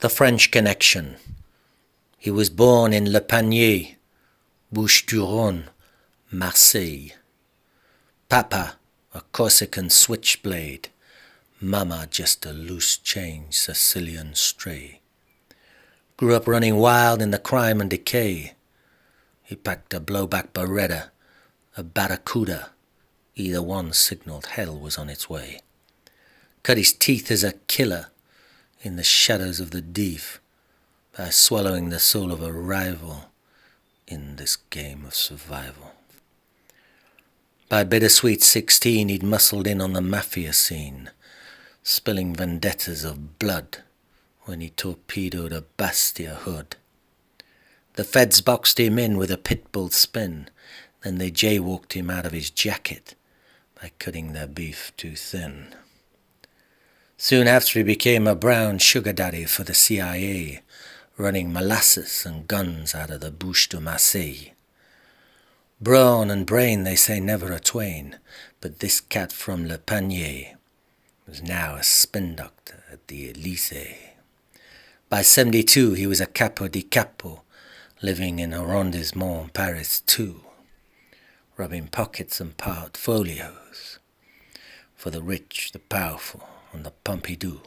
The French Connection. He was born in Le Panier, Bouches du Rhône, Marseille. Papa, a Corsican switchblade. Mama, just a loose change Sicilian stray. Grew up running wild in the crime and decay. He packed a blowback Beretta, a Barracuda. Either one signaled hell was on its way. Cut his teeth as a killer in the shadows of the deep by swallowing the soul of a rival in this game of survival. By bittersweet sixteen, he'd muscled in on the mafia scene, spilling vendettas of blood when he torpedoed a Bastia hood. The feds boxed him in with a pit bull spin, then they jaywalked him out of his jacket by cutting their beef too thin. Soon after, he became a brown sugar daddy for the CIA, running molasses and guns out of the Bouche de Marseille. Brawn and brain, they say, never a twain, but this cat from Le Panier was now a spin doctor at the Elysee. By 72, he was a capo di capo, living in arrondissement Paris too, rubbing pockets and portfolios for the rich, the powerful, and the Pompidou.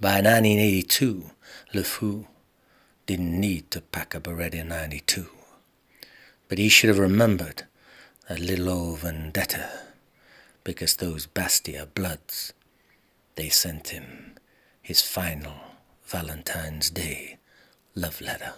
By 1982, Le Fou didn't need to pack a Beretta 92. But he should have remembered that little old vendetta, because those Bastia bloods, they sent him his final Valentine's Day love letter.